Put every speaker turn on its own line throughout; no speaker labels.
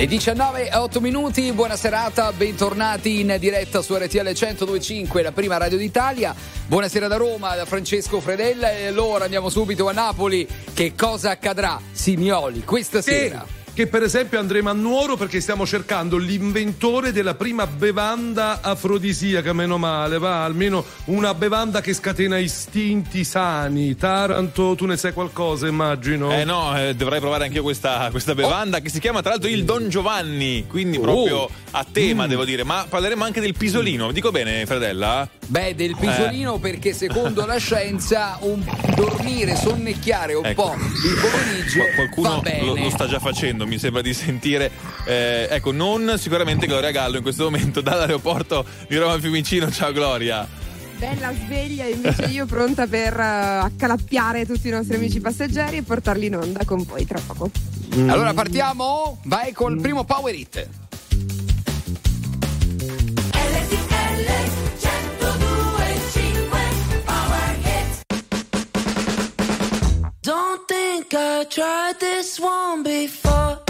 Le 19 e 8 minuti, buona serata, bentornati in diretta su RTL 1025, la prima radio d'Italia. Buonasera da Roma, da Francesco Fredella e allora andiamo subito a Napoli. Che cosa accadrà, Simioli, questa sera?
Che per esempio andremo a Nuoro perché stiamo cercando l'inventore della prima bevanda afrodisiaca, meno male, va, almeno una bevanda che scatena istinti sani. Taranto, tu ne sai qualcosa, immagino?
Eh no, eh, dovrei provare anche io questa, questa bevanda oh. che si chiama tra l'altro il Don Giovanni, quindi oh. proprio a tema, mm. devo dire, ma parleremo anche del pisolino, dico bene, Fredella?
Beh, del pisolino eh. perché secondo la scienza un dormire, sonnecchiare un ecco. po' il pomeriggio
qualcuno lo, lo sta già facendo mi sembra di sentire. Eh, ecco, non sicuramente Gloria Gallo in questo momento dall'aeroporto di Roma Fiumicino. Ciao Gloria.
Bella sveglia, invece io pronta per uh, accalappiare tutti i nostri amici passeggeri e portarli in onda con voi tra poco.
Mm. Allora partiamo? Vai col mm. primo Power Hit.
Don't think I tried this one before.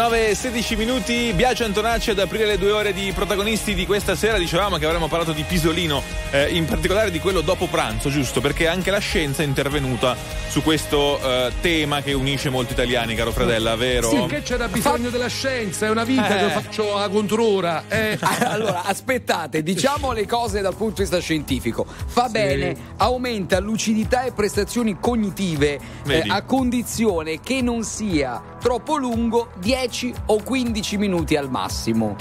19 e 16 minuti, Biagio Antonacci ad aprire le due ore di protagonisti di questa sera. Dicevamo che avremmo parlato di Pisolino, eh, in particolare di quello dopo pranzo, giusto? Perché anche la scienza è intervenuta su questo eh, tema che unisce molti italiani, caro Fredella, vero?
Sì, che c'era bisogno della scienza, è una vita
Eh.
che lo faccio a controra. Eh.
Allora, aspettate, diciamo le cose dal punto di vista scientifico. Fa bene, aumenta lucidità e prestazioni cognitive eh, a condizione che non sia troppo lungo, 10 o 15 minuti al massimo.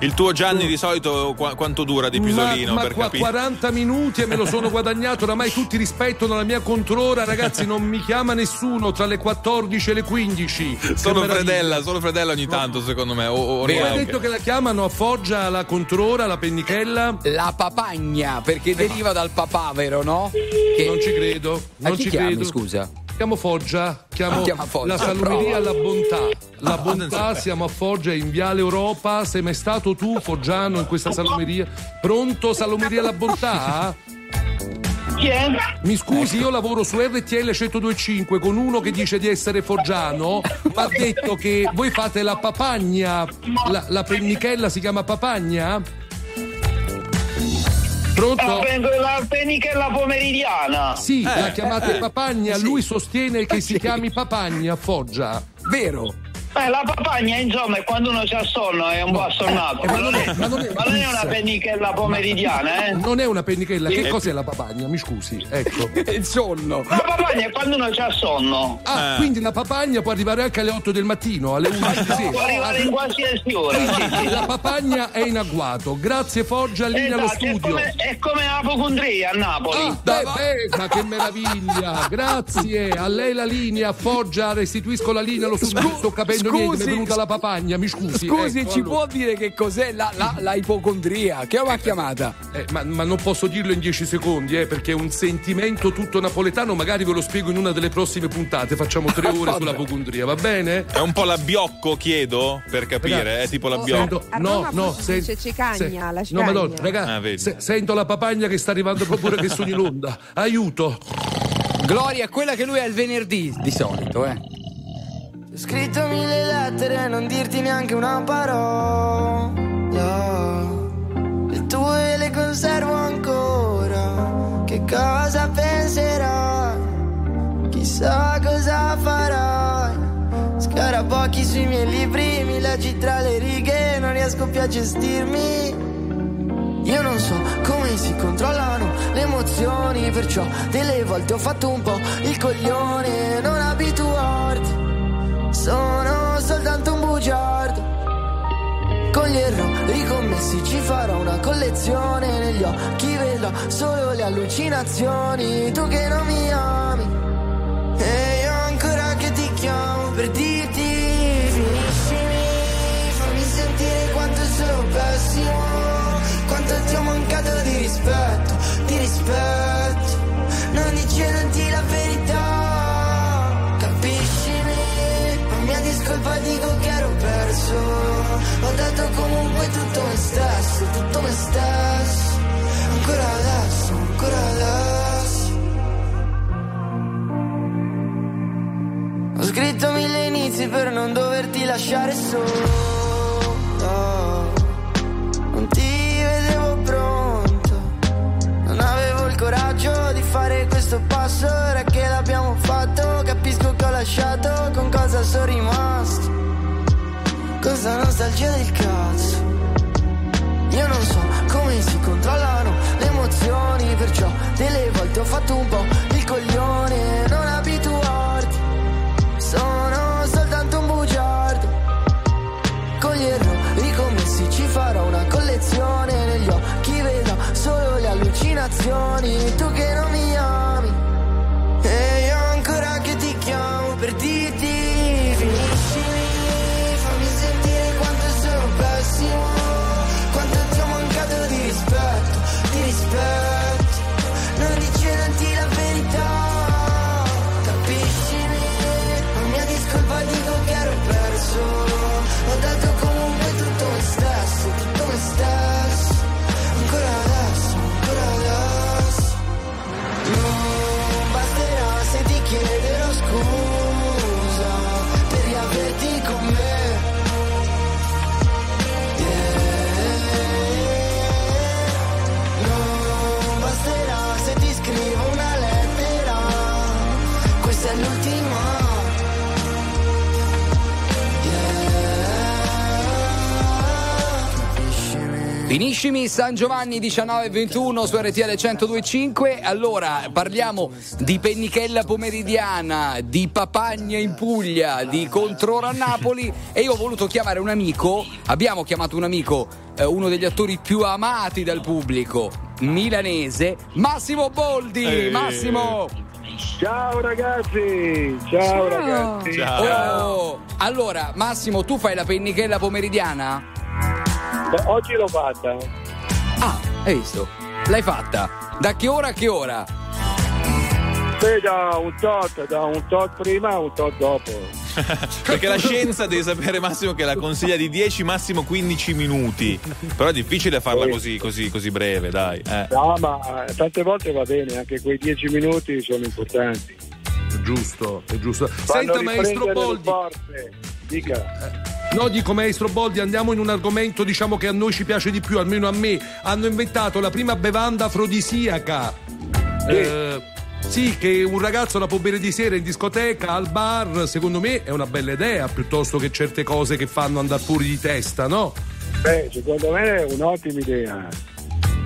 Il tuo Gianni di solito qua- quanto dura di Pisolino
ma, ma
per
qua
capire?
40 minuti e me lo sono guadagnato, oramai tutti rispettano la mia controra, ragazzi, non mi chiama nessuno tra le 14 e le 15. Che
Solo. Fredella, solo Fredella ogni tanto, secondo me. O, o
hai
neanche.
detto che la chiamano a Foggia la controra, la pennichella?
La papagna, perché deriva dal papà, vero no? Che-
Non ci credo,
A
non
chi
ci
chiami,
credo.
scusa?
Chiamo Foggia, chiamo
Ah, chiama Foggia,
la salumeria alla bontà. La
Ah,
bontà, siamo a Foggia in Viale Europa. Sei mai stato tu, Foggiano, in questa salumeria? Pronto, salumeria alla bontà?
Chi è?
Mi scusi, io lavoro su RTL 1025 con uno che dice di essere foggiano, ma ha detto che voi fate la papagna, la, la pennichella si chiama papagna? Pronto?
La, pen- la pomeridiana.
Sì,
Eh,
la chiamate
eh,
papagna,
sì.
lui sostiene che si chiami papagna Foggia.
Vero?
Eh, la papagna, insomma, è quando uno c'ha sonno è un po' assonnato.
Eh, ma non è- ma non è
ma non è una pennichella pomeridiana, eh?
Non è una pennichella, che cos'è la papagna? Mi scusi, ecco.
Il sonno.
La papagna è quando uno c'ha sonno.
Ah,
Eh.
quindi la papagna può arrivare anche alle 8 del mattino, alle 11 di
Può
sera.
arrivare in qualsiasi ora. Sì, sì.
La papagna è in agguato. Grazie Foggia, linea allo
Esatto, è
studio.
come, è come l'apocondria a Napoli.
Ah, beh, beh, ma che meraviglia! Grazie, a lei la linea, Foggia, restituisco la linea, lo studio, sto capendo niente, mi è
scusi,
venuta la papagna, mi scusi.
Scusi,
ecco,
ci
allora.
può dire che cos'è la, la, la ipocondria? Che l'ha chiamata?
Eh, ma, ma non posso dirlo in 10 secondi, eh, perché è un sentimento tutto napoletano, magari ve lo spiego in una delle prossime puntate, facciamo tre ore sull'apocondria, va bene?
È un po' la biocco, chiedo, per capire, è tipo la biocco.
Sento- no, no, sen-
si dice cicagna,
se-
la
No, madonna, ragazzi,
Ah,
se- sento la papagna che sta arrivando proprio che sono in onda. Aiuto!
Gloria quella che lui ha il venerdì di solito, eh.
Ho scritto mille lettere, non dirti neanche una parola. Le tue le conservo ancora. Che cosa penserai? Chissà cosa farai. Scarabocchi sui miei libri, mi leggi tra le righe, non riesco più a gestirmi. Io non so come si controllano le emozioni, perciò delle volte ho fatto un po' il coglione, non abituarti. Sono soltanto un bugiardo. Con gli errori commessi ci farò una collezione. Negli occhi vedrò solo le allucinazioni. Tu che non mi ami. E io ancora che ti chiamo per dirti finiscimi. Fammi sentire quanto sono pessimo. Quanto ti ho mancato di rispetto, di rispetto. estás, ancora adesso, ancora adesso. Ho scritto mille inizi per non doverti lasciare solo. Non ti vedevo pronto, non avevo il coraggio di fare questo passo. Ora che l'abbiamo fatto, capisco che ho lasciato, con cosa sono rimasto. Cosa nostalgia del volte Finiscimi
San Giovanni 1921 su RTL 1025. Allora parliamo di pennichella pomeridiana, di Papagna in Puglia, di Controra a Napoli e io ho voluto chiamare un amico, abbiamo chiamato un amico, eh, uno degli attori più amati dal pubblico, milanese, Massimo Boldi.
Eh.
Massimo!
Ciao ragazzi, ciao, ragazzi.
Oh, allora Massimo, tu fai la pennichella pomeridiana?
Beh, oggi l'ho fatta.
Ah, hai visto? L'hai fatta. Da che ora a che ora?
Beh, da un tot, da un tot prima a un tot dopo.
Perché la scienza devi sapere Massimo che la consiglia di 10 massimo 15 minuti. Però è difficile farla
Sì.
così, così, così breve, dai. eh.
No, ma eh, tante volte va bene, anche quei dieci minuti sono importanti.
È giusto, è giusto.
Fanno
Senta, maestro Boldi.
forze. Dica.
No, dico maestro Boldi, andiamo in un argomento diciamo che a noi ci piace di più, almeno a me. Hanno inventato la prima bevanda afrodisiaca. Eh, sì, che un ragazzo la può bere di sera in discoteca, al bar, secondo me è una bella idea, piuttosto che certe cose che fanno andare fuori di testa, no?
Beh, secondo me è un'ottima idea.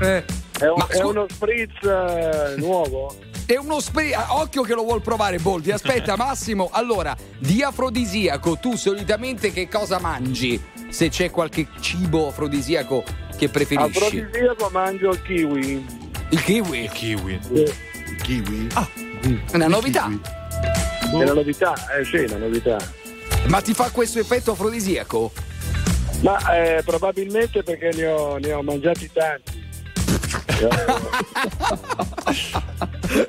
Eh,
È, un-
Ma
è uno spritz eh, nuovo?
È uno spray. Occhio che lo vuol provare, Boldi. Aspetta, Massimo. Allora, di afrodisiaco, tu solitamente che cosa mangi? Se c'è qualche cibo afrodisiaco che preferisci?
Afrodisiaco mangio il kiwi.
Il kiwi.
Kiwi.
il kiwi? Ah,
È una novità.
È una novità, eh sì, è una novità.
Ma ti fa questo effetto afrodisiaco?
Ma eh, probabilmente perché ne ho, ne ho mangiati tanti.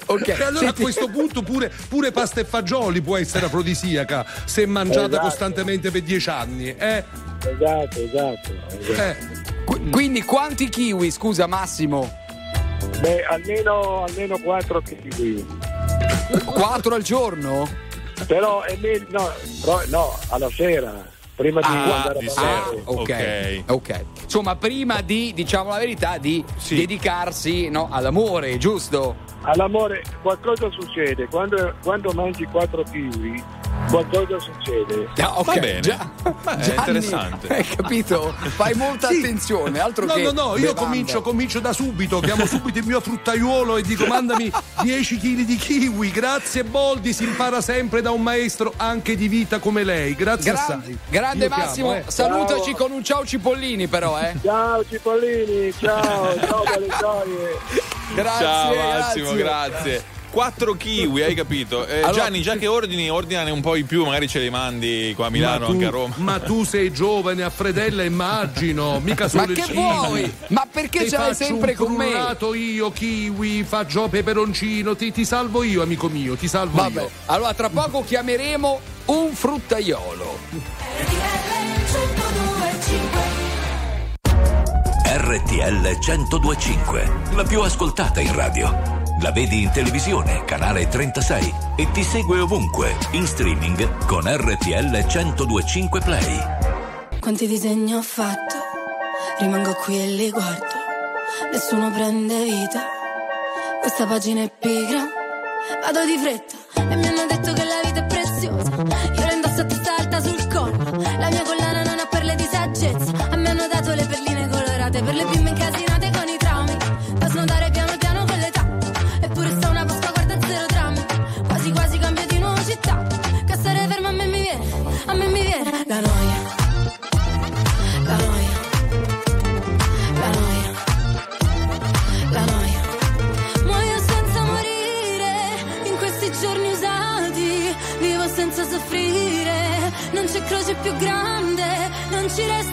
Ok.
E allora
Senti-
a questo punto pure, pure pasta e fagioli può essere afrodisiaca se mangiata
Esatto.
costantemente per dieci anni, eh?
Esatto, esatto. esatto.
Eh.
Qu- quindi quanti kiwi, scusa Massimo?
Beh, almeno, almeno 4 kiwi.
Quattro al giorno?
Però è meglio, no, però- no, alla sera, prima di
Ah,
andare
di
a
sera.
ballare.
ok.
Ok.
Ok. Insomma, prima di, diciamo la verità, di
Sì.
dedicarsi no, all'amore, giusto?
All'amore qualcosa succede, quando, quando mangi 4 kiwi qualcosa succede.
Ah, ok,
Va bene.
già-
Beh, è
Gianni,
interessante.
Hai capito? Fai molta
Sì.
attenzione, altro
No,
che
no, no, io comincio, comincio da subito, chiamo subito il mio fruttaiuolo e dico mandami 10 kg di kiwi, grazie Boldi, si impara sempre da un maestro anche di vita come lei, grazie
Gran-
assai.
grande
Io chiamo,
Massimo,
eh.
salutaci
Ciao.
con un ciao cipollini però, eh.
Ciao Cipollini, ciao, ciao.
Grazie,
Ciao Massimo,
grazie.
grazie. 4 kiwi, hai capito? Eh,
Allora-
Gianni, già che ordini, ordinane un po' di più, magari ce li mandi qua a Milano,
tu,
anche a Roma.
ma tu sei giovane a Fredella, immagino, mica solo
Ma
il
che
kiwi.
vuoi? Ma perché
Ti
ce l'hai sempre
un
con me?
frullato io, kiwi, faggio peperoncino, ti, ti salvo io, amico mio, ti salvo
Vabbè,
io.
allora tra poco chiameremo un fruttaiolo.
RTL 1025, la più ascoltata in radio. La vedi in televisione, canale 36 e ti segue ovunque, in streaming con RTL 1025 Play.
Quanti disegni ho fatto? Rimango qui e li guardo. Nessuno prende vita. Questa pagina è pigra. Vado di fretta e mi hanno detto che la vita è preziosa più grande, non ci resta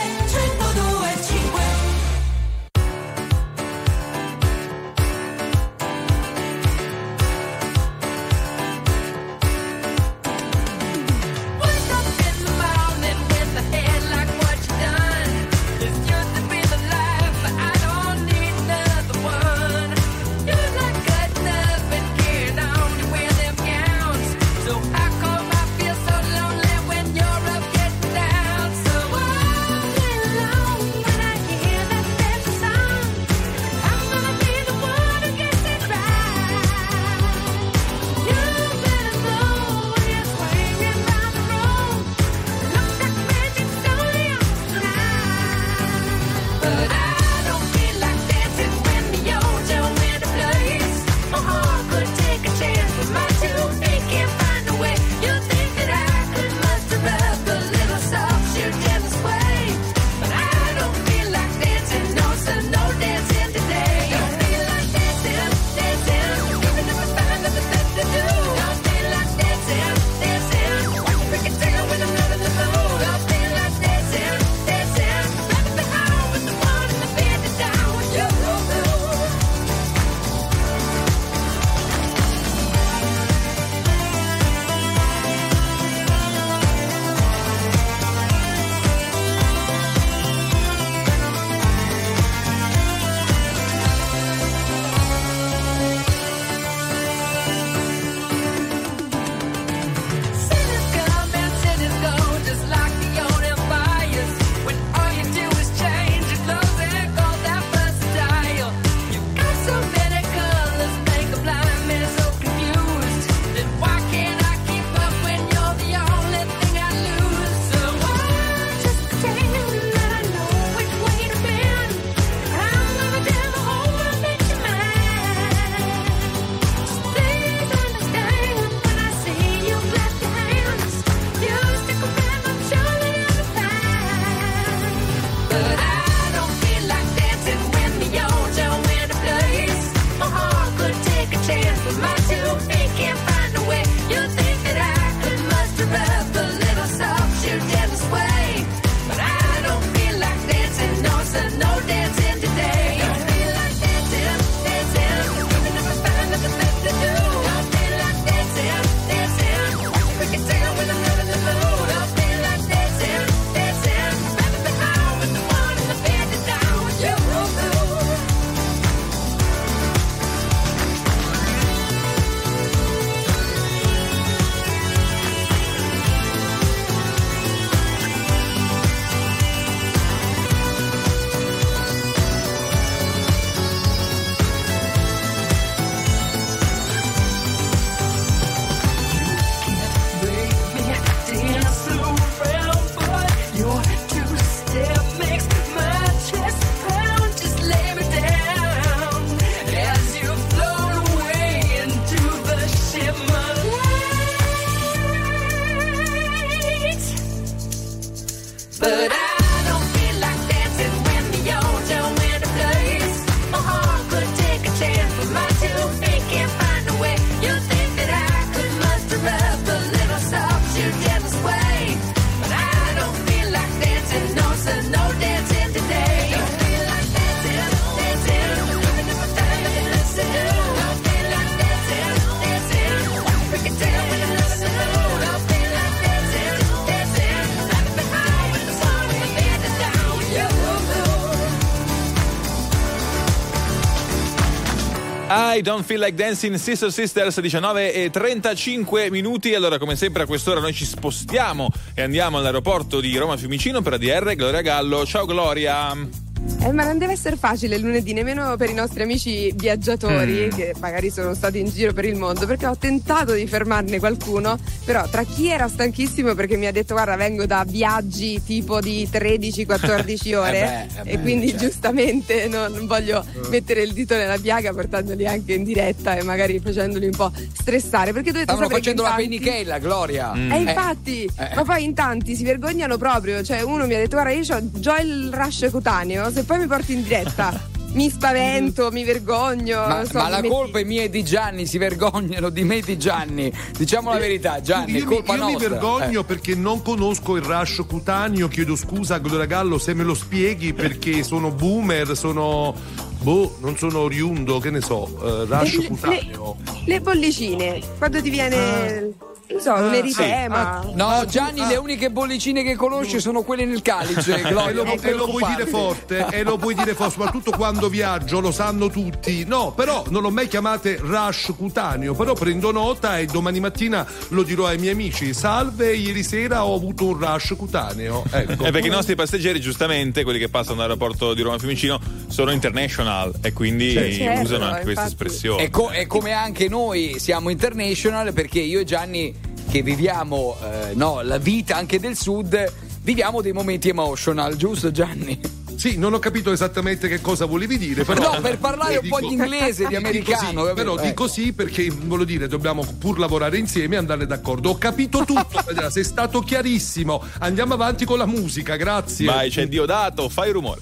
I
Don't Feel Like Dancing Sister Sisters 19 e 35 minuti. Allora come sempre a quest'ora noi ci spostiamo e andiamo all'aeroporto di Roma Fiumicino per ADR Gloria Gallo. Ciao Gloria
Eh, ma non deve essere facile il lunedì, nemmeno per i nostri amici viaggiatori
Mm.
che magari sono stati in giro per il mondo, perché ho tentato di fermarne qualcuno, però tra chi era stanchissimo perché mi ha detto guarda vengo da viaggi tipo di 13-14 ore
Eh beh, eh
e
beh,
quindi
certo.
giustamente non, non voglio mettere il dito nella piaga portandoli anche in diretta e magari facendoli un po' stressare, perché dovete
Stavano facendo la penichella, Gloria.
Mm.
e infatti,
eh.
ma poi in tanti si vergognano proprio. Cioè, uno mi ha detto: Guarda, io ho già il rush cutaneo. Se poi mi porti in diretta, mi spavento, mi vergogno.
Ma,
so,
ma
mi
la
metti-
colpa è mia e di Gianni, si vergognano di me e di Gianni. Diciamo la verità, Gianni, è
io mi,
colpa
io mi
nostra.
vergogno
Eh.
perché non conosco il rush cutaneo. Chiedo scusa a Gloria Gallo se me lo spieghi perché sono boomer, sono. Boh, non sono oriundo, che ne so, eh, rush
le,
cutaneo.
le bollicine, quando ti viene, non so, un eritema.
No, Gianni, le uniche bollicine che conosce sono quelle nel calice. Gloria,
E lo, e lo puoi dire forte, e lo puoi dire forte, soprattutto quando viaggio, lo sanno tutti. No, però non l'ho mai chiamate rush cutaneo, però prendo nota e domani mattina lo dirò ai miei amici. Salve, ieri sera ho avuto un rush cutaneo. Ecco.
Eh, perché i nostri passeggeri, giustamente, quelli che passano dall'aeroporto di Roma Fiumicino, sono international e quindi
Certo,
usano anche questa espressione.
E, co- e come anche noi siamo international perché io e Gianni che viviamo eh, no, la vita anche del sud viviamo dei momenti emotional, giusto Gianni?
Sì, non ho capito esattamente che cosa volevi dire, però.
No, per parlare un po' di inglese, di
dico
americano,
sì,
capito?
però
Eh.
dico sì perché voglio dire, dobbiamo pur lavorare insieme e andare d'accordo. Ho capito tutto, sei stato chiarissimo. Andiamo avanti con la musica, grazie.
Vai, c'è Diodato, fai rumore.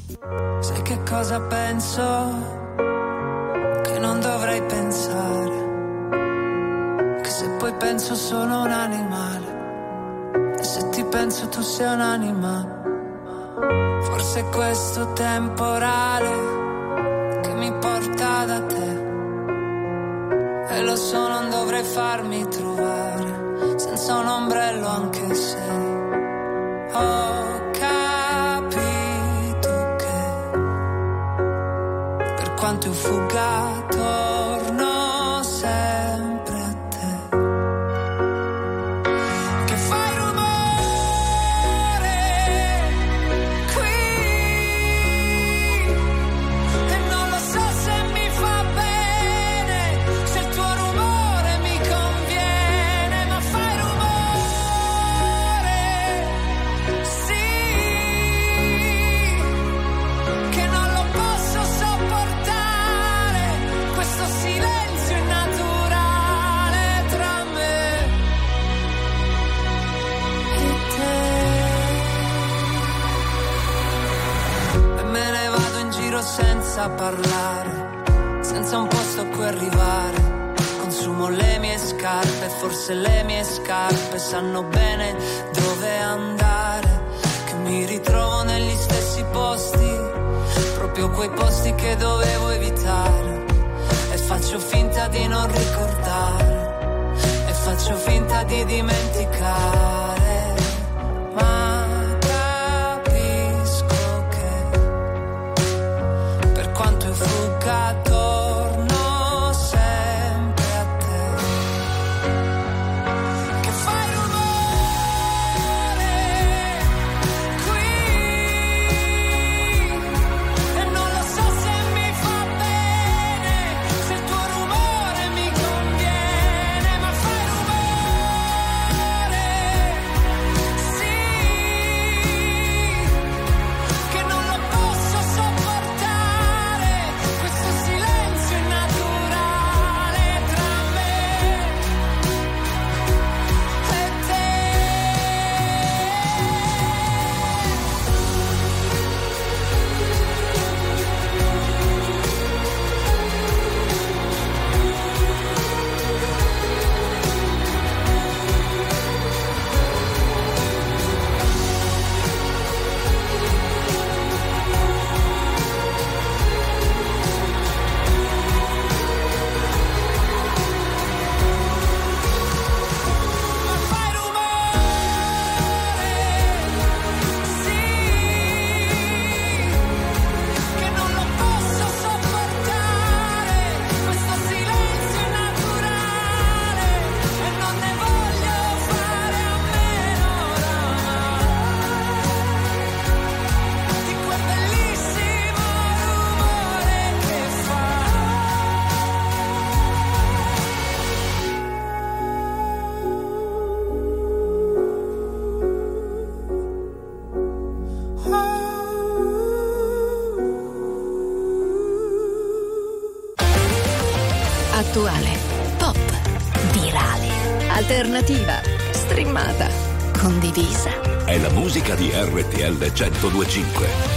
Sai che cosa penso? Che non dovrei pensare. Poi penso sono un animale. E se ti penso tu sei un animale. Forse è questo temporale che mi porta da te. E lo so, non dovrei farmi trovare senza un ombrello anche se ho capito che per quanto io fugga forse le mie scarpe sanno bene dove andare. Che mi ritrovo negli stessi posti, proprio quei posti che dovevo evitare. E faccio finta di non ricordare, e faccio finta di dimenticare.
1025.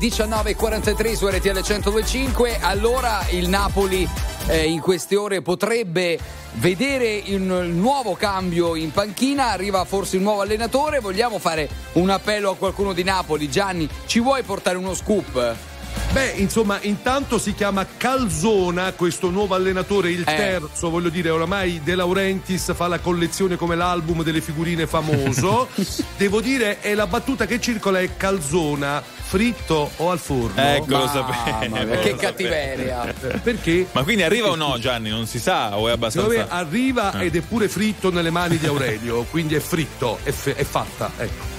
19.43 su RTL 1025. Allora il Napoli eh, in queste ore potrebbe vedere un nuovo cambio in panchina. Arriva forse il nuovo allenatore. Vogliamo fare un appello a qualcuno di Napoli? Gianni, ci vuoi portare uno scoop?
Beh, insomma, intanto si chiama Calzona questo nuovo allenatore, il
Eh.
terzo, voglio dire, oramai De Laurentiis fa la collezione come l'album delle figurine famoso. Devo dire, è la battuta che circola è Calzona, fritto o al forno.
Ecco, lo sapevo.
che cattiveria.
Perché?
Ma quindi arriva o no, Gianni? Non si sa o è
Secondo me
abbastanza.
arriva
Eh.
ed è pure fritto nelle mani di Aurelio, quindi è fritto, è, fe- è fatta. Ecco.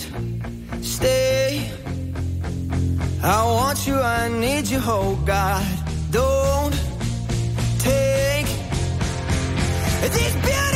I want you, I need you, oh God. Don't take these beautiful.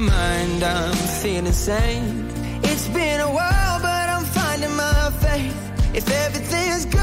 Mind, I'm feeling sane. It's been a while, but I'm finding my faith. If everything's good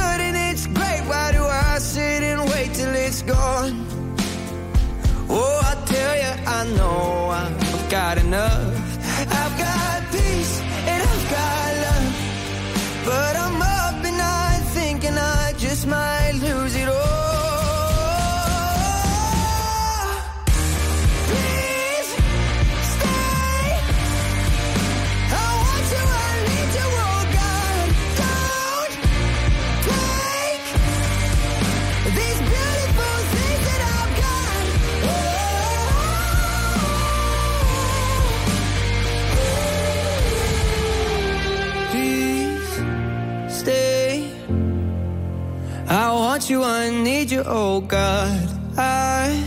oh God. I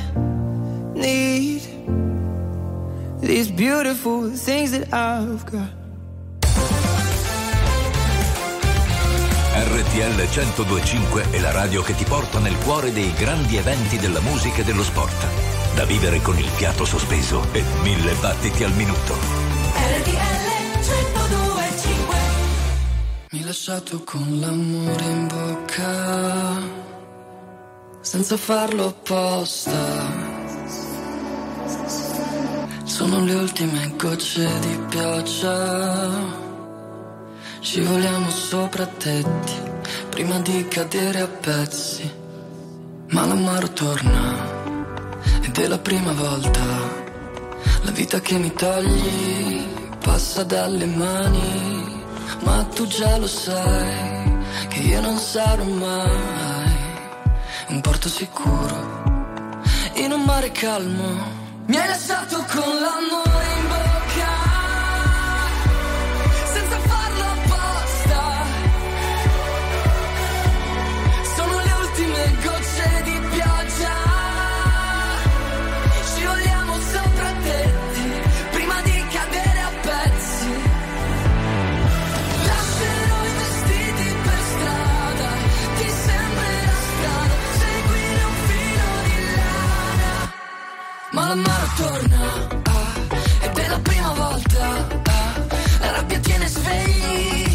need these beautiful things that I've got.
RTL 1025 è la radio che ti porta nel cuore dei grandi eventi della musica e dello sport. Da vivere con il fiato sospeso e mille battiti al minuto.
RTL 1025
Mi hai lasciato con l'amore in bocca, senza farlo apposta. Sono le ultime gocce di pioggia. Scivoliamo sopra tetti prima di cadere a pezzi. Ma l'amaro torna ed è la prima volta. La vita che mi togli passa dalle mani. Ma tu già lo sai che io non sarò mai un porto sicuro in un mare calmo. Mi hai lasciato con l'amore l'amaro torna, ah, ed è la prima volta, ah, la rabbia tiene svegli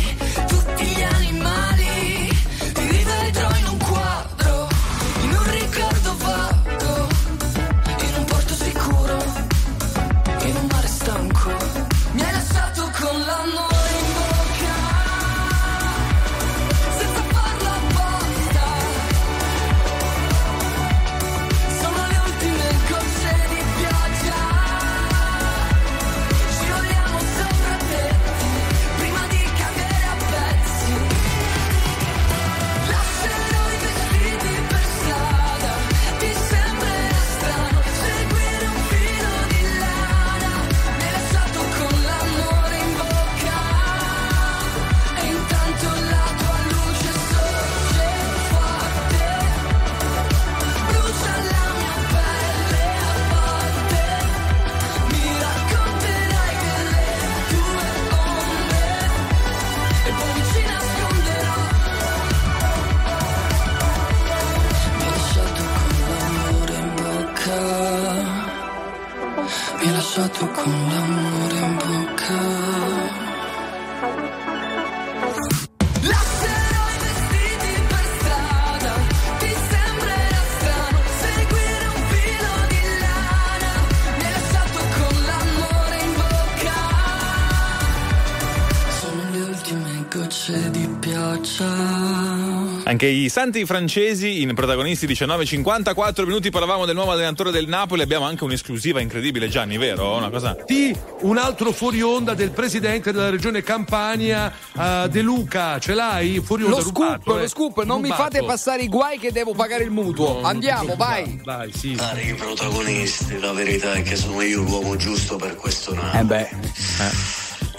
Anche i santi francesi in protagonisti 19.54 minuti parlavamo del nuovo allenatore del Napoli, abbiamo anche un'esclusiva incredibile Gianni, vero? Una cosa...
Sì, un altro fuori onda del presidente della regione Campania, eh, De Luca, ce l'hai? Fuori onda
Lo scoop,
rubato, eh.
lo scoop, non mi
Rubato.
fate passare i guai che devo pagare il mutuo. Andiamo, vai.
Vai, sì.
Cari protagonisti, la verità è che sono io l'uomo giusto per questo nato.
Eh beh.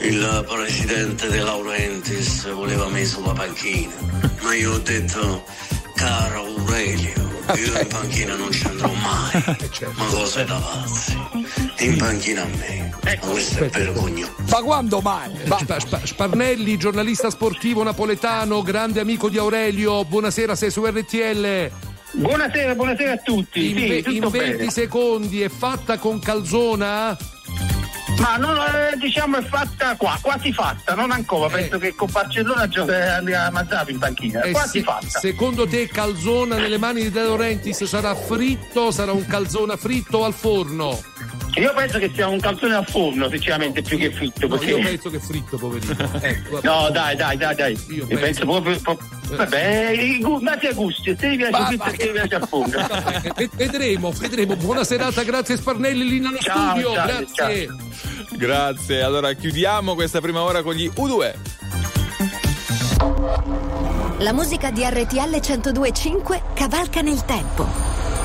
Il presidente De Laurentiis voleva me sulla panchina, ma io ho detto, caro Aurelio, io in panchina non ci andrò mai. Ma cosa è da pazzi? In panchina a me. Ma questo è vergognoso.
Ma quando mai?
Spa- Spa- Sparnelli, giornalista sportivo napoletano, grande amico di Aurelio, buonasera, sei su RTL.
Buonasera, buonasera a tutti.
In,
Sì,
in 20
bene.
secondi è fatta con Calzona?
Ma non, eh, diciamo è fatta qua, quasi fatta, non ancora. Penso che con Barcellona gio- eh, andrà Mazzato in panchina.
Eh,
quasi
se-
fatta.
secondo te Calzona nelle mani di De Laurentiis sarà fritto, sarà un calzona fritto o al forno?
Io penso che sia un calzone al forno, sinceramente, più che fritto.
No,
perché-
io penso che fritto, poverino. Ecco.
No, dai, dai, dai, dai. Io, penso, proprio. proprio- Vabbè, i gu- dati a gusti, a te ti piace
Ma-
fritto
ma-
e te ti piace al forno.
Vedremo, vedremo. Buona serata, grazie Sparnelli lì nello
Ciao,
studio.
ciao,
grazie.
Grazie, allora chiudiamo questa prima ora con gli U2.
La musica di RTL 1025 cavalca nel tempo.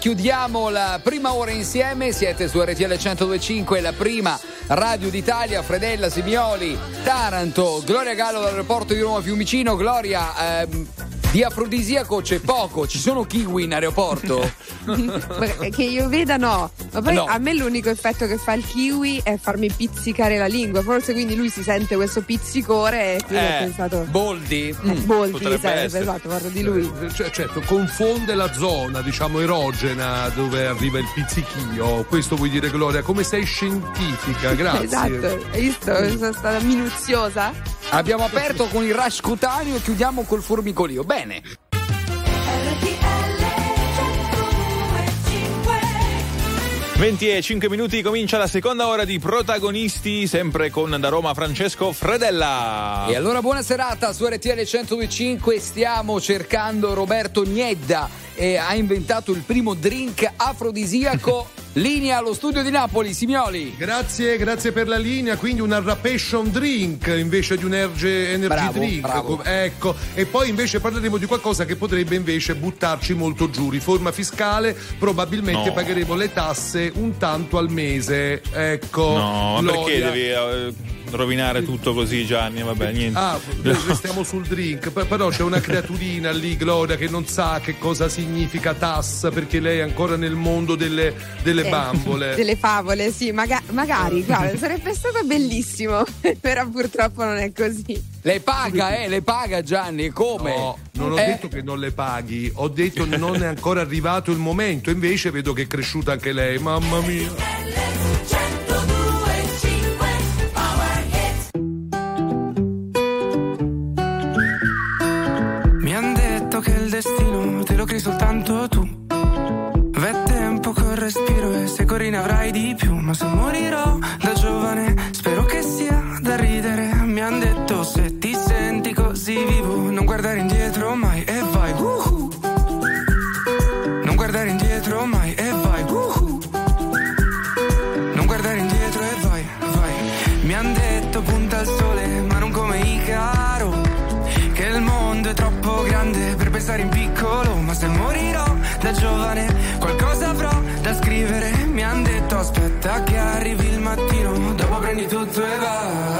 Chiudiamo la prima ora insieme. Siete su RTL 1025, la prima radio d'Italia. Fredella, Simioli, Taranto, Gloria Gallo dall'aeroporto di Roma Fiumicino. Gloria, ehm, Di afrodisiaco c'è poco, ci sono kiwi in aeroporto?
che io veda no, ma poi
No.
a me l'unico effetto che fa il kiwi è farmi pizzicare la lingua, forse quindi lui si sente questo pizzicore e quindi ho
Eh,
pensato
Boldi?
Boldi
potrebbe
sarebbe, esatto, parlo di lui.
Cioè, certo, confonde la zona, diciamo, erogena dove arriva il pizzichio. Questo vuoi dire, Gloria? Come sei scientifica, grazie.
Esatto, hai visto? Sono stata minuziosa.
Abbiamo aperto con il rash cutaneo e chiudiamo col formicolio. Bene.
20 e 5 minuti comincia la seconda ora di protagonisti, sempre con da Roma Francesco Fredella.
E allora buona serata su RTL 1025, stiamo cercando Roberto Gnedda e ha inventato il primo drink afrodisiaco. Linea allo studio di Napoli, Simioli.
Grazie, grazie per la linea. Quindi un arrapation drink invece di un erge- energy
Bravo,
drink.
bravo.
Co- Ecco, e poi invece parleremo di qualcosa che potrebbe invece buttarci molto giù. Riforma fiscale, probabilmente
No.
pagheremo le tasse un tanto al mese. Ecco.
No, ma perché devi eh, rovinare tutto così, Gianni? Vabbè, niente.
Ah, restiamo sul drink, però c'è una creaturina lì, Gloria, che non sa che cosa significa tassa perché lei è ancora nel mondo delle, delle
Eh,
bambole.
Delle favole, sì, maga- magari, guarda, sarebbe stato bellissimo, però purtroppo non è così.
Le paga, eh, le paga Gianni, come?
No, non ho
Eh,
detto che non le paghi, ho detto non è ancora arrivato il momento, invece vedo che è cresciuta anche lei, mamma mia.
Lo crei soltanto tu. V'è tempo col respiro e se corri ne avrai di più. Ma se morirò da giovane, spero che sia che arrivi il mattino, dopo prendi tutto e vai.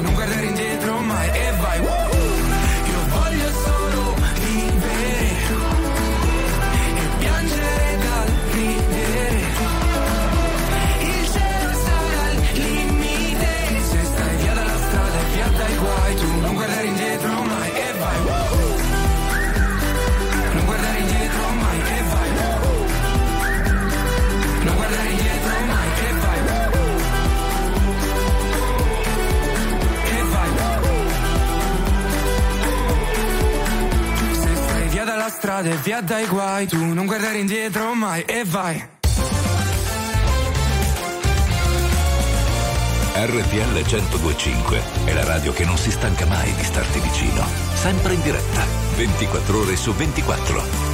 dalla strada e via dai guai, tu non guardare indietro mai e vai.
RTL 1025 è la radio che non si stanca mai di starti vicino. Sempre in diretta, 24 ore su 24.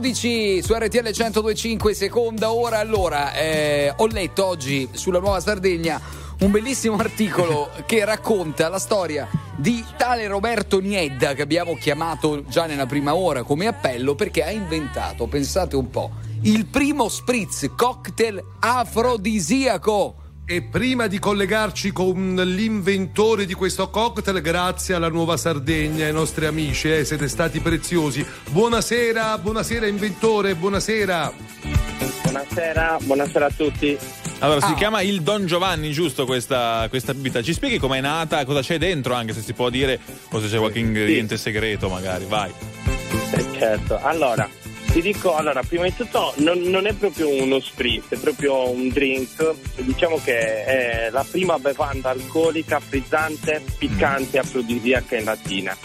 12 su RTL 1025 seconda ora. Allora, eh, ho letto oggi sulla Nuova Sardegna un bellissimo articolo che racconta la storia di tale Roberto Niedda che abbiamo chiamato già nella prima ora come appello perché ha inventato, pensate un po', il primo spritz cocktail afrodisiaco.
E prima di collegarci con l'inventore di questo cocktail, grazie alla Nuova Sardegna, ai nostri amici, eh, siete stati preziosi. Buonasera, buonasera inventore, buonasera.
Buonasera, buonasera a tutti.
Allora, si
Ah.
chiama il Don Giovanni, giusto questa, questa bibita? Ci spieghi com'è nata, cosa c'è dentro, anche se si può dire, o se c'è qualche ingrediente segreto, magari. Vai.
Eh, certo, allora, ti dico, allora, prima di tutto non, non è proprio uno spritz, è proprio un drink, diciamo che è la prima bevanda alcolica frizzante, piccante e afrodisiaca in latina.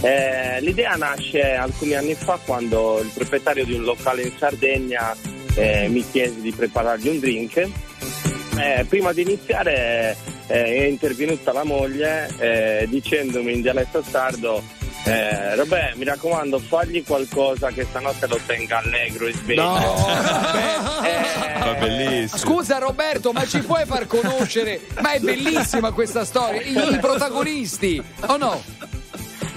Eh, l'idea nasce alcuni anni fa quando il proprietario di un locale in Sardegna eh, mi chiese di preparargli un drink. Eh, prima di iniziare eh, è intervenuta la moglie eh, dicendomi in dialetto sardo eh, Robè, mi raccomando, fagli qualcosa che stanotte lo tenga allegro e sveglio.
Va bellissimo.
Scusa Roberto, ma ci puoi far conoscere? Ma è bellissima questa storia, i, i protagonisti, o no?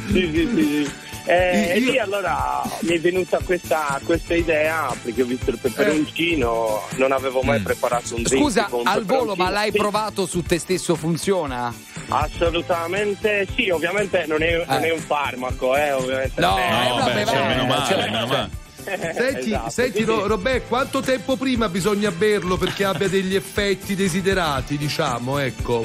Sì, sì, sì, sì. Eh, e lì allora mi è venuta questa, questa idea perché ho visto il peperoncino, non avevo mai preparato un drink.
Scusa,
con
al volo, ma l'hai
Sì,
provato su te stesso? Funziona?
Assolutamente sì, ovviamente non è, non è un farmaco, eh, ovviamente.
No,
non è-
è una bevanda,
cioè, meno male,
cioè,
meno male.
Senti,
Esatto,
senti
sì.
Robè, quanto tempo prima bisogna berlo perché abbia degli effetti desiderati, diciamo, ecco.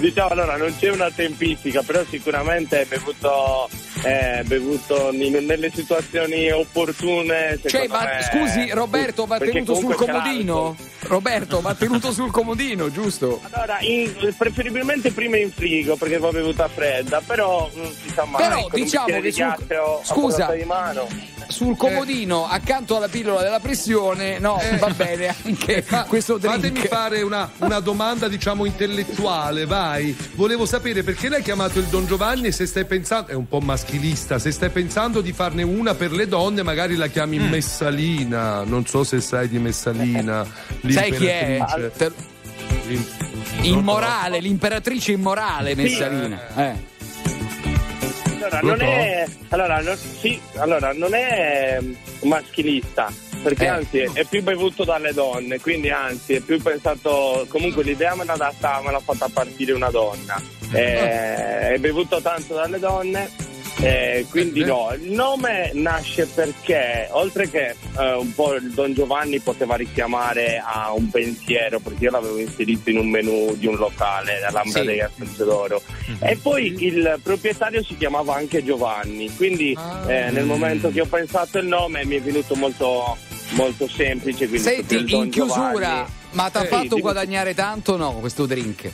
Diciamo allora non c'è una tempistica, però sicuramente è bevuto, eh, bevuto in- nelle situazioni opportune.
Cioè, ma
me,
scusi, Roberto, va tenuto sul comodino? Roberto, va tenuto sul comodino, giusto?
Allora, in- preferibilmente prima in frigo perché va bevuta fredda, però mm, insomma,
Però,
con un
diciamo
bicchiere
che
di
sul- scusa.
di mano.
Sul comodino, accanto alla pillola della pressione, no, va bene anche questo drink.
Eh. Fatemi fare una, una domanda, diciamo, intellettuale, vai. Volevo sapere perché l'hai chiamato il Don Giovanni e se stai pensando, è un po' maschilista, se stai pensando di farne una per le donne, magari la chiami
Mm.
Messalina. Non so se sai di Messalina.
Sai chi è? Te- Immorale, l'imperatrice immorale, Messalina. Eh.
Allora, non è, allora, non, sì, allora, non è mm, maschilista, perché
Eh.
anzi è più bevuto dalle donne, quindi anzi è più pensato, comunque l'idea me l'ha data, me l'ha fatta partire una donna. Eh, è bevuto tanto dalle donne. Eh, quindi no, il nome nasce perché oltre che eh, un po' il Don Giovanni poteva richiamare a un pensiero, perché io l'avevo inserito in un menù di un locale all'Ambra
Sì.
dei Ascenso d'Oro, e poi il proprietario si chiamava anche Giovanni, quindi eh, nel momento che ho pensato il nome mi è venuto molto, molto semplice.
Senti, in chiusura,
Giovanni.
ma ti ha
Sì,
fatto
dimmi.
guadagnare tanto o no questo drink?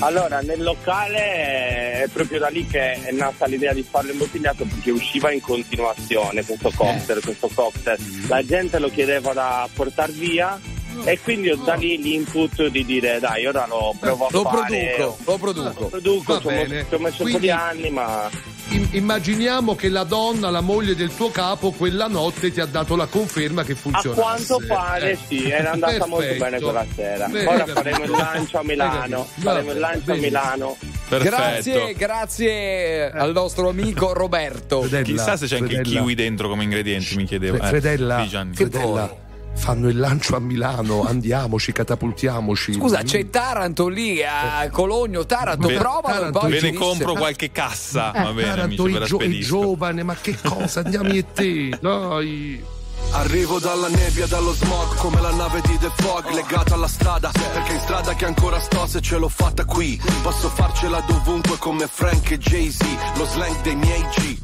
Allora, nel locale eh, è proprio da lì che è nata l'idea di farlo imbottigliato perché usciva in continuazione questo cocktail, questo cocktail. La gente lo chiedeva da portare via e quindi ho da lì l'input di dire dai, ora lo provo a
Lo
fare.
produco, lo produco.
Lo produco, ci ho,
bene.
ci ho messo un po' di anni, ma
im- immaginiamo che la donna, la moglie del tuo capo, quella notte ti ha dato la conferma che
a
funziona.
quanto pare sì, era andata molto
Perfetto.
bene quella sera.
Bene,
Ora faremo il lancio a Milano.
Capito.
Faremo il lancio a. Milano.
Grazie, grazie al nostro amico Roberto.
Chissà se c'è anche il
Fredella.
kiwi dentro come ingredienti, mi Eh,
Fredella,
Gianni.
Fredella, fanno il lancio a Milano, andiamoci, catapultiamoci.
Scusa, c'è Taranto lì a Cologno, Taranto,
Beh,
provalo
Taranto
poi
Ve ne compro qualche cassa. Va bene,
Taranto,
amici, ve
il,
la
gio-
spedisco.
giovane, ma che cosa? Andiamo io e te, dai.
Arrivo dalla nebbia, dallo smog come la nave di The Fog legata alla strada perché in strada che ancora sto se ce l'ho fatta qui posso farcela dovunque come Frank e Jay-Z lo slang dei miei G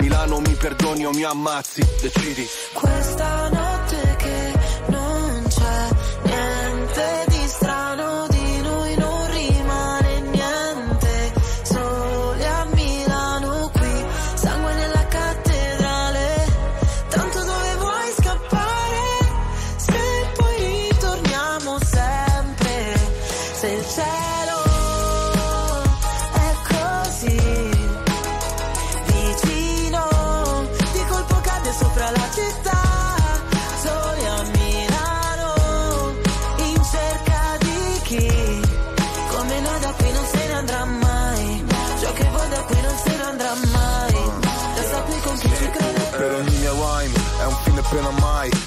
Milano mi perdoni o mi ammazzi decidi.
Questa notte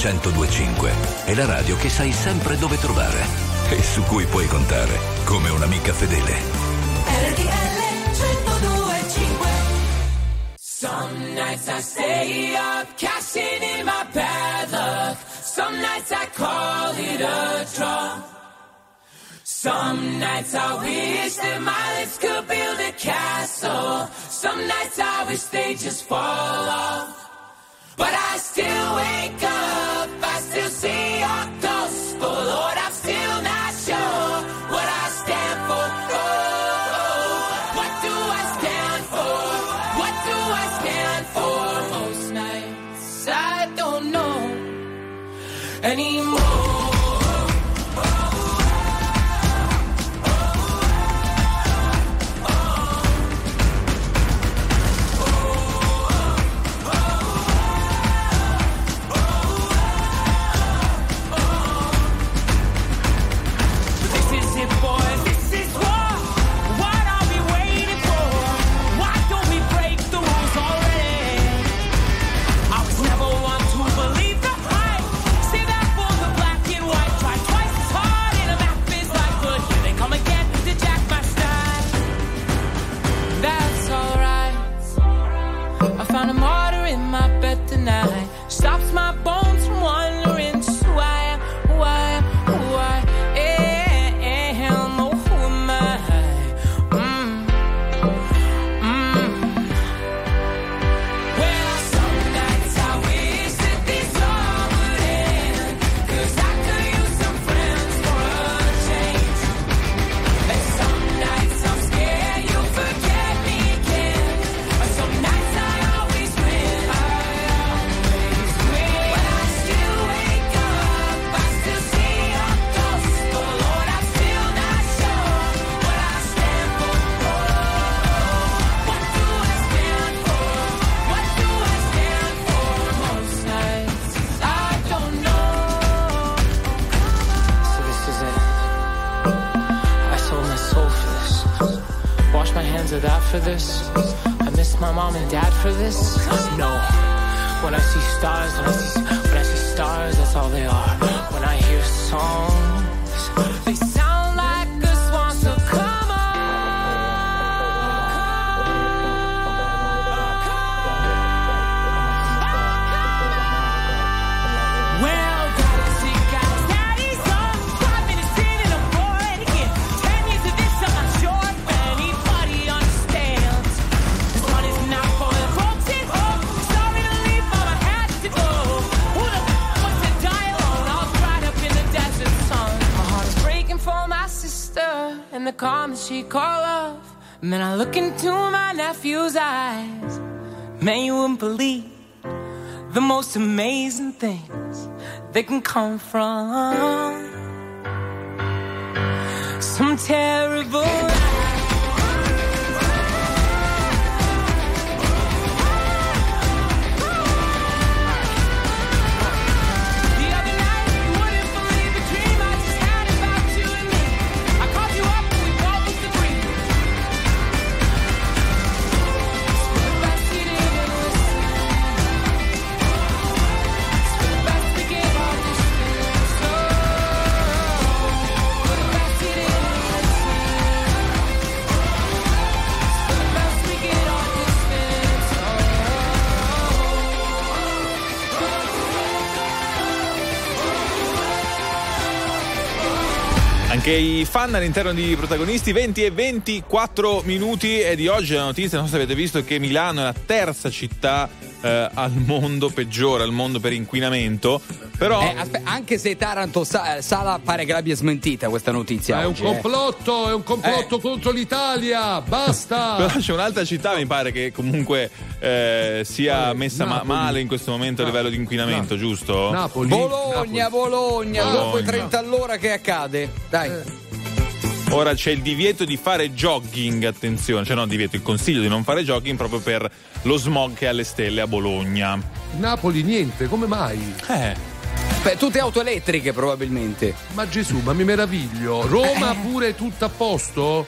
1025 è la radio che sai sempre dove trovare e su cui puoi contare come un'amica fedele.
RTL 1025 Some nights I stay up, cashing in my bad luck. Some nights I call it a draw. Some nights I wish that my lips could build a castle. Some nights I wish they just fall off. But I still wake up, see ya. That
can come from some terrible.
Anche i fan all'interno di protagonisti 20 e 24 minuti e di oggi la notizia, non so se avete visto, che Milano è la terza città eh, al mondo peggiore, al mondo per inquinamento. Però
Eh, aspe- anche se Taranto Sa- Sala pare che l'abbia smentita questa notizia.
È un
oggi, eh.
complotto, è un complotto contro l'Italia. Basta.
Però c'è un'altra città, mi pare, che comunque eh, sia messa ma-
Napoli.
male in questo momento a livello di inquinamento, giusto?
Napoli.
Bologna, Bologna,
Bologna.
dopo i 30 all'ora che accade? Dai.
Ora c'è il divieto di fare jogging, attenzione, cioè no, il divieto, il consiglio di non fare jogging proprio per lo smog che è alle stelle a Bologna.
Napoli niente, come mai?
Eh.
Beh, tutte auto elettriche probabilmente.
Ma Gesù, ma mi meraviglio. Roma pure è tutta a posto?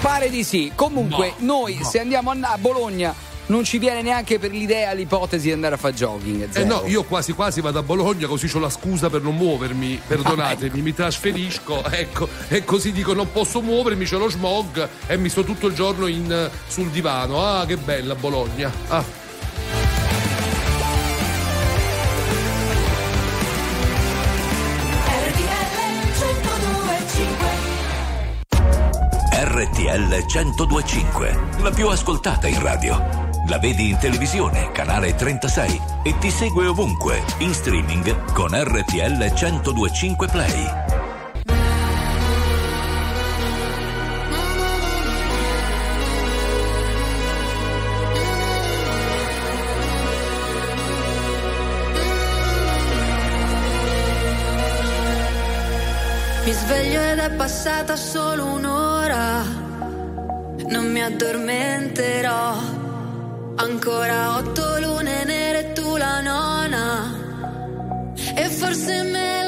Pare di sì. Comunque, noi se andiamo a, a Bologna non ci viene neanche per l'idea, l'ipotesi di andare a fare jogging. Zero.
Eh no, io quasi quasi vado a Bologna così ho la scusa per non muovermi, perdonatemi, ah, ecco. mi trasferisco, ecco, e così dico non posso muovermi, c'è lo smog e mi sto tutto il giorno in, sul divano. Ah, che bella Bologna. Ah.
RTL 1025, la più ascoltata in radio. La vedi in televisione, canale 36 e ti segue ovunque, in streaming con RTL 1025 Play.
Mi sveglio ed è passata solo un'ora, non mi addormenterò Ancora otto lune nere tu la nona. E forse me la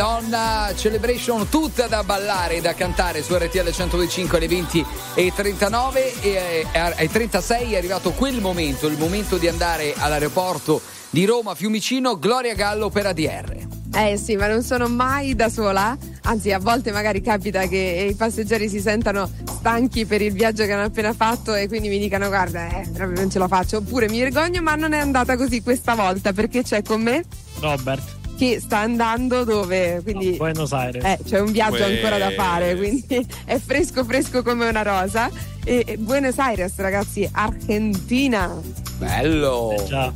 Madonna Celebration tutta da ballare e da cantare su RTL 125 alle 20 e 39 e eh, ai 36 è arrivato quel momento, il momento di andare all'aeroporto di Roma Fiumicino, Gloria Gallo per ADR.
Eh sì, ma non sono mai da sola. Anzi, a volte magari capita che i passeggeri si sentano stanchi per il viaggio che hanno appena fatto e quindi mi dicano guarda, eh, proprio non ce la faccio. Oppure mi vergogno, ma non è andata così questa volta perché c'è con me
Robert,
che sta andando dove? Quindi
Buenos Aires.
eh, c'è un viaggio
Uè.
ancora da fare, quindi è fresco fresco come una rosa. E, e Buenos Aires, ragazzi, Argentina.
Bello!
già.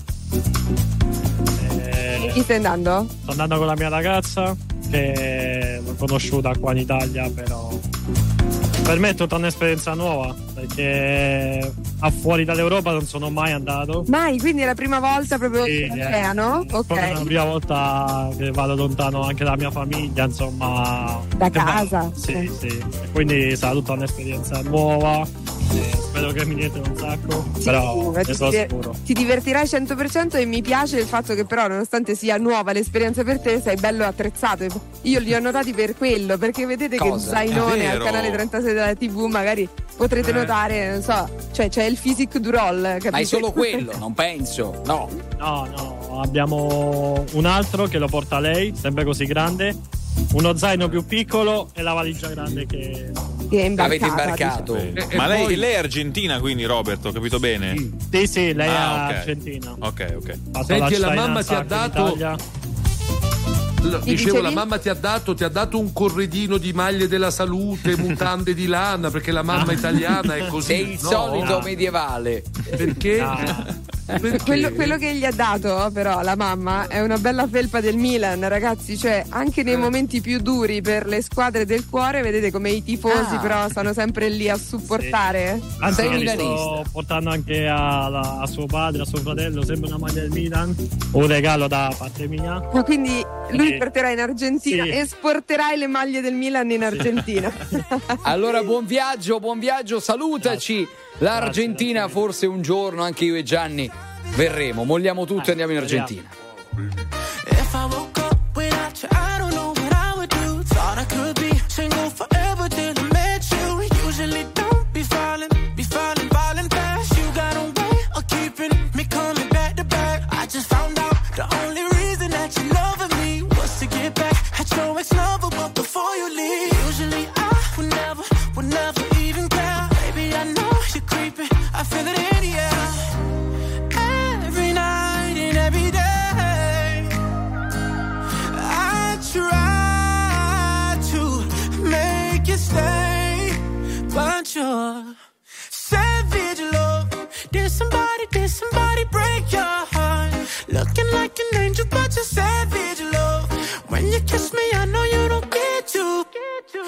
Eh,
Chi stai andando?
sto andando con la mia ragazza che l'ho conosciuta qua in Italia, però per me è tutta un'esperienza nuova perché a fuori dall'Europa non sono mai andato.
Mai, quindi è la prima volta proprio
Sì,
in
eh.
oceano?
Come è la
Ok.
prima volta che vado lontano anche dalla mia famiglia, insomma.
Da casa.
Sì, sì. E Quindi sarà tutta un'esperienza nuova. eh, spero che mi diete un sacco. però
Ma
ne
ti,
sono
diver-
sicuro.
ti divertirai 100% e mi piace il fatto che però nonostante sia nuova l'esperienza per te sei bello attrezzato io li ho notati per quello perché vedete che
Cosa?
zainone
È
al canale 36 della tv magari potrete
Eh.
notare non so cioè c'è il physique du roll capite?
Ma è solo quello, non penso. No.
No, no, abbiamo un altro che lo porta lei, sempre così grande. Uno zaino più piccolo e la valigia grande che.
Che è imbarcata,
Avete imbarcato.
E- e
Ma lei,
poi-
lei è argentina, quindi Roberto, ho capito bene?
Sì, sì, lei
Ah,
è
ok.
argentina.
Ok, ok.
Senti, la mamma ti ha dato-. L- Dicevo,
dicevi?
la mamma ti ha, dato, ti ha dato un corredino di maglie della salute, mutande di lana, perché la mamma italiana è così.
Sei il
no?
solito medievale.
Perché?
No.
Quello, quello che gli ha dato però la mamma è una bella felpa del Milan ragazzi cioè anche
Eh.
nei momenti più duri per le squadre del cuore vedete come i tifosi
Ah.
però sono sempre lì a supportare
Anzi,
Sei milanista.
sto portando anche alla- a, suo padre, a suo fratello, sempre una maglia del Milan. Un regalo da parte mia.
Ma quindi lui
Sì.
porterà in Argentina
Sì.
e sporterai le maglie del Milan in Argentina.
Allora, buon viaggio, buon viaggio, salutaci. L'Argentina,
Grazie,
forse un giorno, anche io e Gianni verremo. Molliamo tutto e andiamo in. Argentina.
If I woke up without you, I usually I would never, would never even care. Baby, I know you're creeping, I feel it in the air. Every night and every day. I try to make you stay, but you're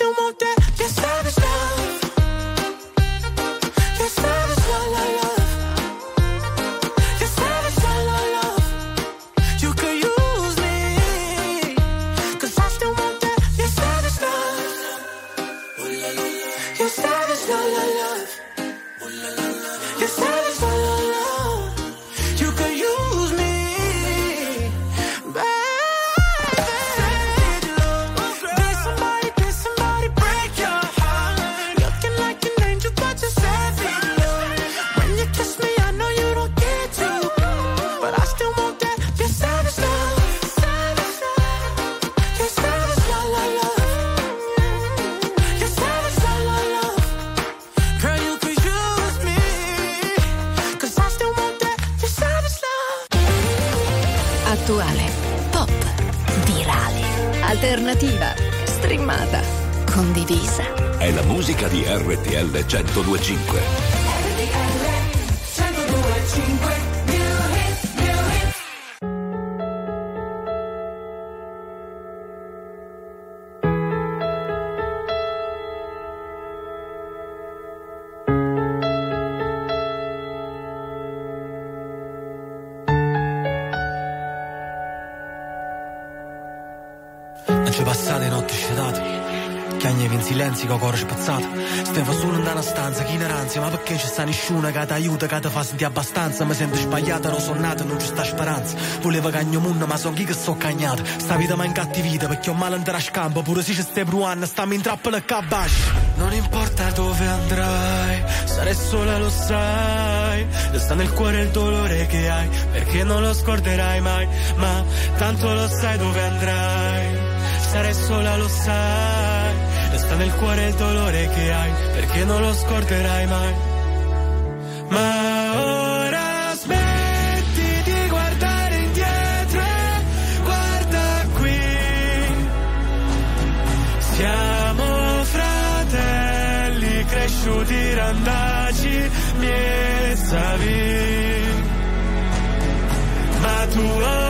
Still want
sta nessuno che ti aiuta, che ti fa sentire abbastanza. Mi sento sbagliata, non sono nata, non ci sta speranza. Volevo cagno munno, ma son chi che so cagnata Sta vita mi incattivita, perché ho male andare a scampo. Pure se ci stai bruando, stammi in trappola e cabasci Non importa dove andrai Sarai sola, lo sai. Sta nel cuore il dolore che hai Perché non lo scorderai mai. Ma tanto lo sai dove andrai. Sarai sola, lo sai. Sta nel cuore il dolore che hai Perché non lo scorderai mai Ma ora smetti di guardare indietro e Guarda qui. Siamo fratelli cresciuti randaci miesavi Ma tu ora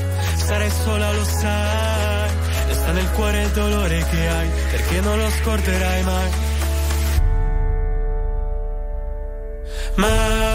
Sarai sola, lo sai. E sta nel cuore il dolore che hai, perché non lo scorderai mai. Ma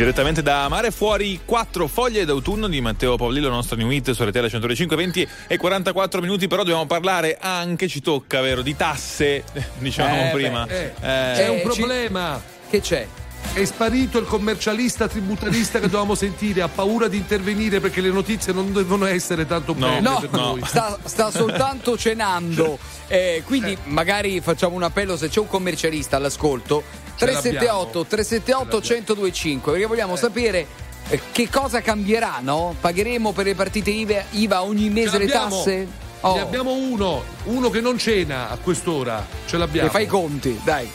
Direttamente da Mare Fuori, quattro foglie d'autunno di Matteo Paolillo, nostro new hit su RTL 105, 20 e 44 minuti, però dobbiamo parlare anche, ci tocca, vero, di tasse, dicevamo
Eh,
prima.
beh,
Eh,
C'è un
ci-
problema.
Che c'è?
È sparito il commercialista tributarista che dovevamo sentire, ha paura di intervenire perché le notizie non devono essere tanto belle
No,
per noi.
sta, sta soltanto cenando. Eh, quindi magari facciamo un appello se c'è un commercialista all'ascolto.
Ce
378 378 1025 perché vogliamo sapere eh, che cosa cambierà, no? Pagheremo per le partite IVA, IVA ogni mese le tasse? Oh,
Ne abbiamo uno, uno che non cena a quest'ora. Ce l'abbiamo.
e fai i conti, dai.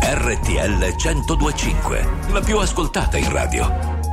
RTL 1025, la più ascoltata in radio.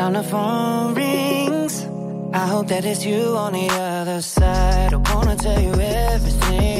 Time the phone rings, I hope that it's you on the other side. I wanna tell you everything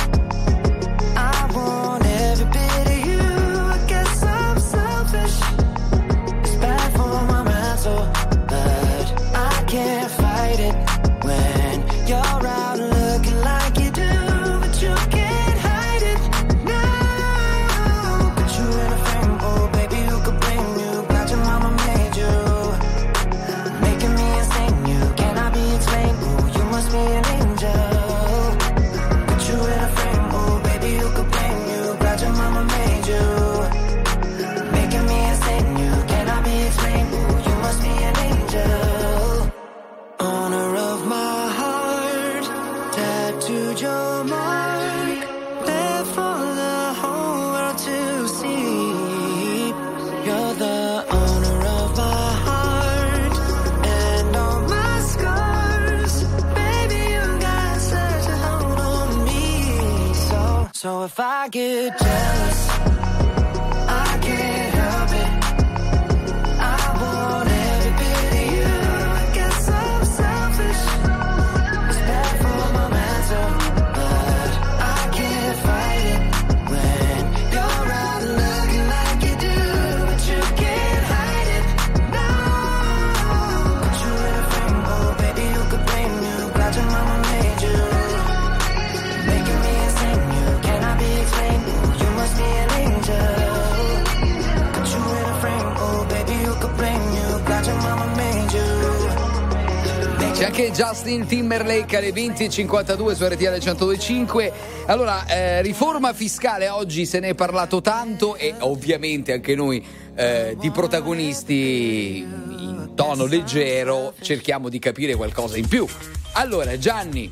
Justin Timberlake alle 20.52 su RTL 1025. Allora, eh, riforma fiscale oggi se ne è parlato tanto e ovviamente anche noi eh, di protagonisti in tono leggero cerchiamo di capire qualcosa in più. Allora, Gianni,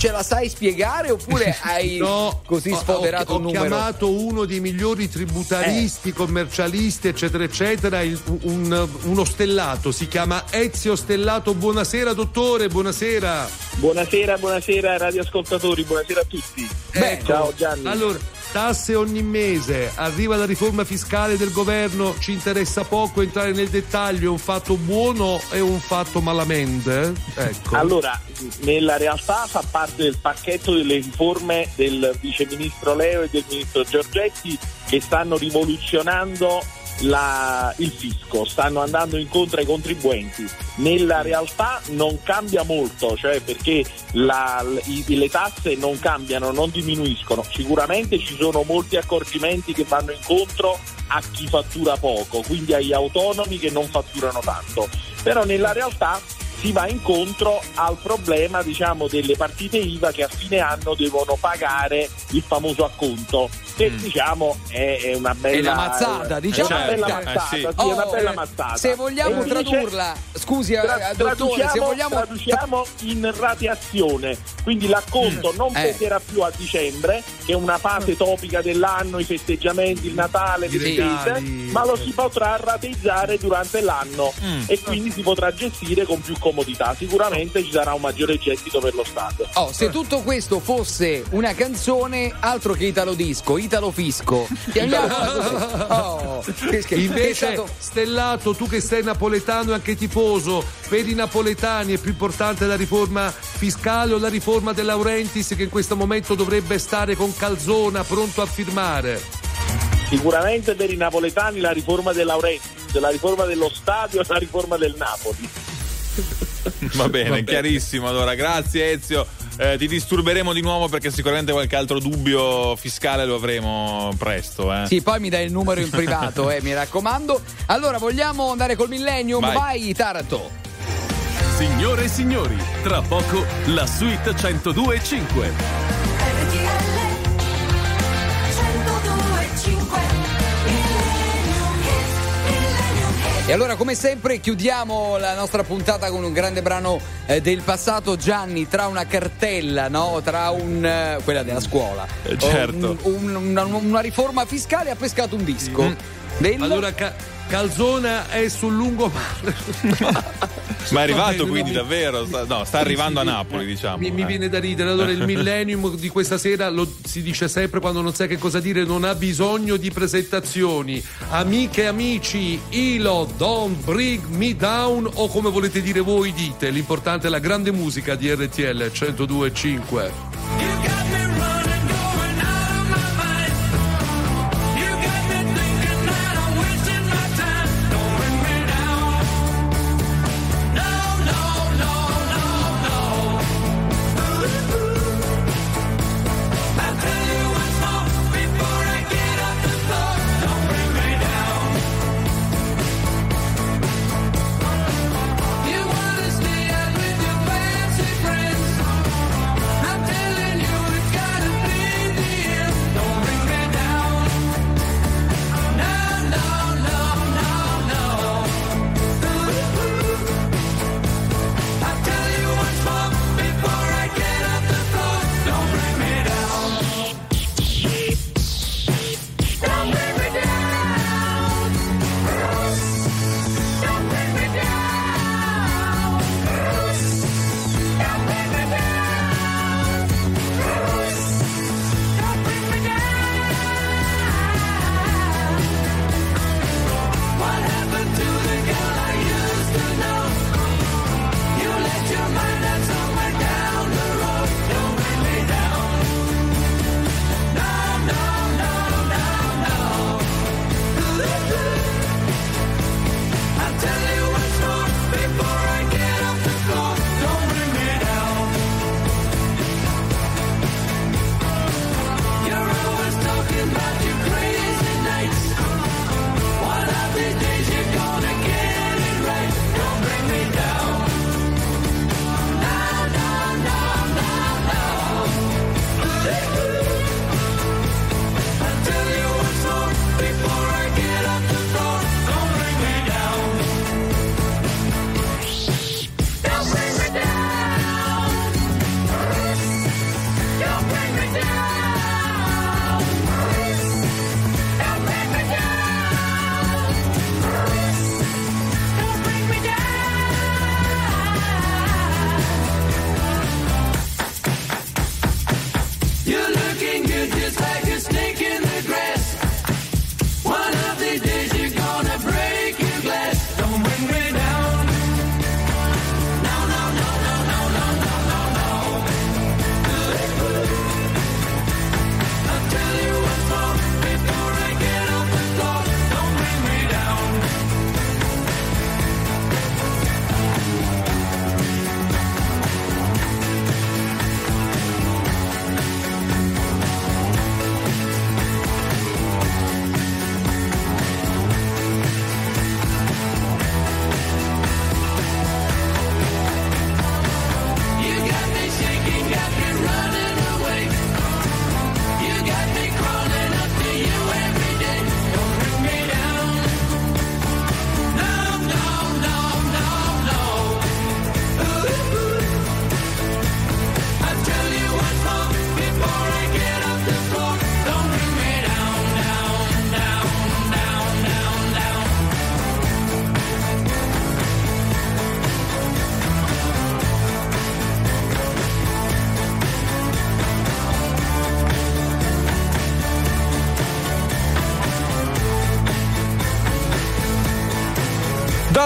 ce la sai spiegare oppure hai
No,
così
ho-
sfoderato
ho,
un
ho
numero?
chiamato uno dei migliori tributaristi, commercialisti, eccetera, eccetera, il- un- uno stellato, si chiama Ezio Stellato. Buonasera, dottore, buonasera.
Buonasera, buonasera radioascoltatori, buonasera a tutti.
Ecco,
Ciao Gianni.
Allora, tasse ogni mese, arriva la riforma fiscale del governo, ci interessa poco entrare nel dettaglio, è un fatto buono e un fatto malamente? Ecco.
Allora, nella realtà fa parte del pacchetto delle riforme del viceministro Leo e del ministro Giorgetti che stanno rivoluzionando la- il fisco, stanno andando incontro ai contribuenti. Nella realtà non cambia molto, cioè perché la- i- le tasse non cambiano, non diminuiscono. Sicuramente ci sono molti accorgimenti che vanno incontro a chi fattura poco, quindi agli autonomi che non fatturano tanto. Però nella realtà si va incontro al problema diciamo delle partite IVA che a fine anno devono pagare il famoso acconto che diciamo è, è una bella
È una mazzata,
è
diciamo.
una bella
Eh,
mazzata,
sì.
sì, una
Oh,
bella
eh,
mazzata.
se vogliamo
E invece-
tradurla, scusi, eh,
tra-
eh, dottore, se
traduciamo,
vogliamo-
traduciamo in rateazione quindi l'acconto non
Eh.
peserà più a dicembre che è una fase topica dell'anno i festeggiamenti, il Natale, le spese ma lo si potrà rateizzare durante l'anno
Mm.
e quindi si potrà gestire con più comodità sicuramente ci sarà un maggiore gettito per lo Stato
Oh, se tutto questo fosse una canzone, altro che Italo Disco, Italo Fisco. Chiamiamola così. Oh, che.
Invece,
stato-
Stellato, tu che sei napoletano e anche tifoso, per i napoletani è più importante la riforma fiscale o la riforma De Laurentiis che in questo momento dovrebbe stare con Calzona pronto a firmare?
sicuramente per i napoletani la riforma De Laurentiis la riforma dello stadio e la riforma del Napoli
Va bene, chiarissimo. Allora, grazie Ezio. Eh, ti disturberemo di nuovo perché sicuramente qualche altro dubbio fiscale lo avremo presto. Eh.
Sì, poi mi dai il numero in privato, eh, mi raccomando. Allora, vogliamo andare col Millennium?
Vai.
Vai, Taranto.
Signore e signori, tra poco la suite 102.5.
E allora, come sempre, chiudiamo la nostra puntata con un grande brano eh, del passato. Gianni, tra una cartella, no? Tra un. eh, quella della scuola.
Eh, certo.
un- un- una, una riforma fiscale ha pescato un disco.
Mm.
Del-
Allora, Ca- Calzona è sul lungomare.
Ma è arrivato quindi davvero? Sta- no, sta arrivando a Napoli, diciamo.
Mi, mi
eh.
viene da ridere. Allora, il millennium di questa sera lo si dice sempre quando non sai che cosa dire, non ha bisogno di presentazioni. Amiche e amici, Ilo, Don't Bring Me Down, o come volete dire voi, dite. L'importante è la grande musica di RTL 102.5.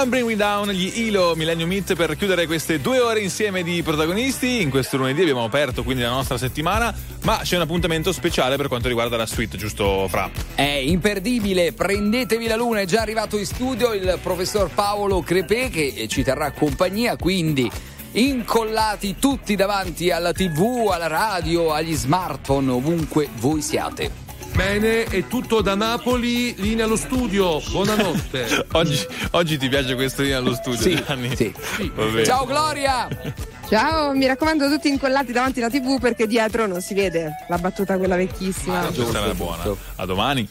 Don't Bring Me Down,
gli Ilo Millennium Meet per chiudere queste due ore insieme di protagonisti. In questo lunedì abbiamo aperto quindi la nostra settimana, ma c'è un appuntamento speciale per quanto riguarda la suite, giusto Fra?
È imperdibile, prendetevi la luna, è già arrivato in studio il professor Paolo Crepè che ci terrà compagnia, quindi incollati tutti davanti alla tv, alla radio, agli smartphone, ovunque voi siate.
Bene, è tutto da Napoli, linea allo studio. Buonanotte.
oggi, oggi ti piace questo lì allo studio,
Sì,
Gianni?
sì.
Bene.
Ciao Gloria!
Ciao, mi raccomando tutti incollati davanti alla tv perché dietro non si vede la battuta quella vecchissima.
Questa era buona. A domani.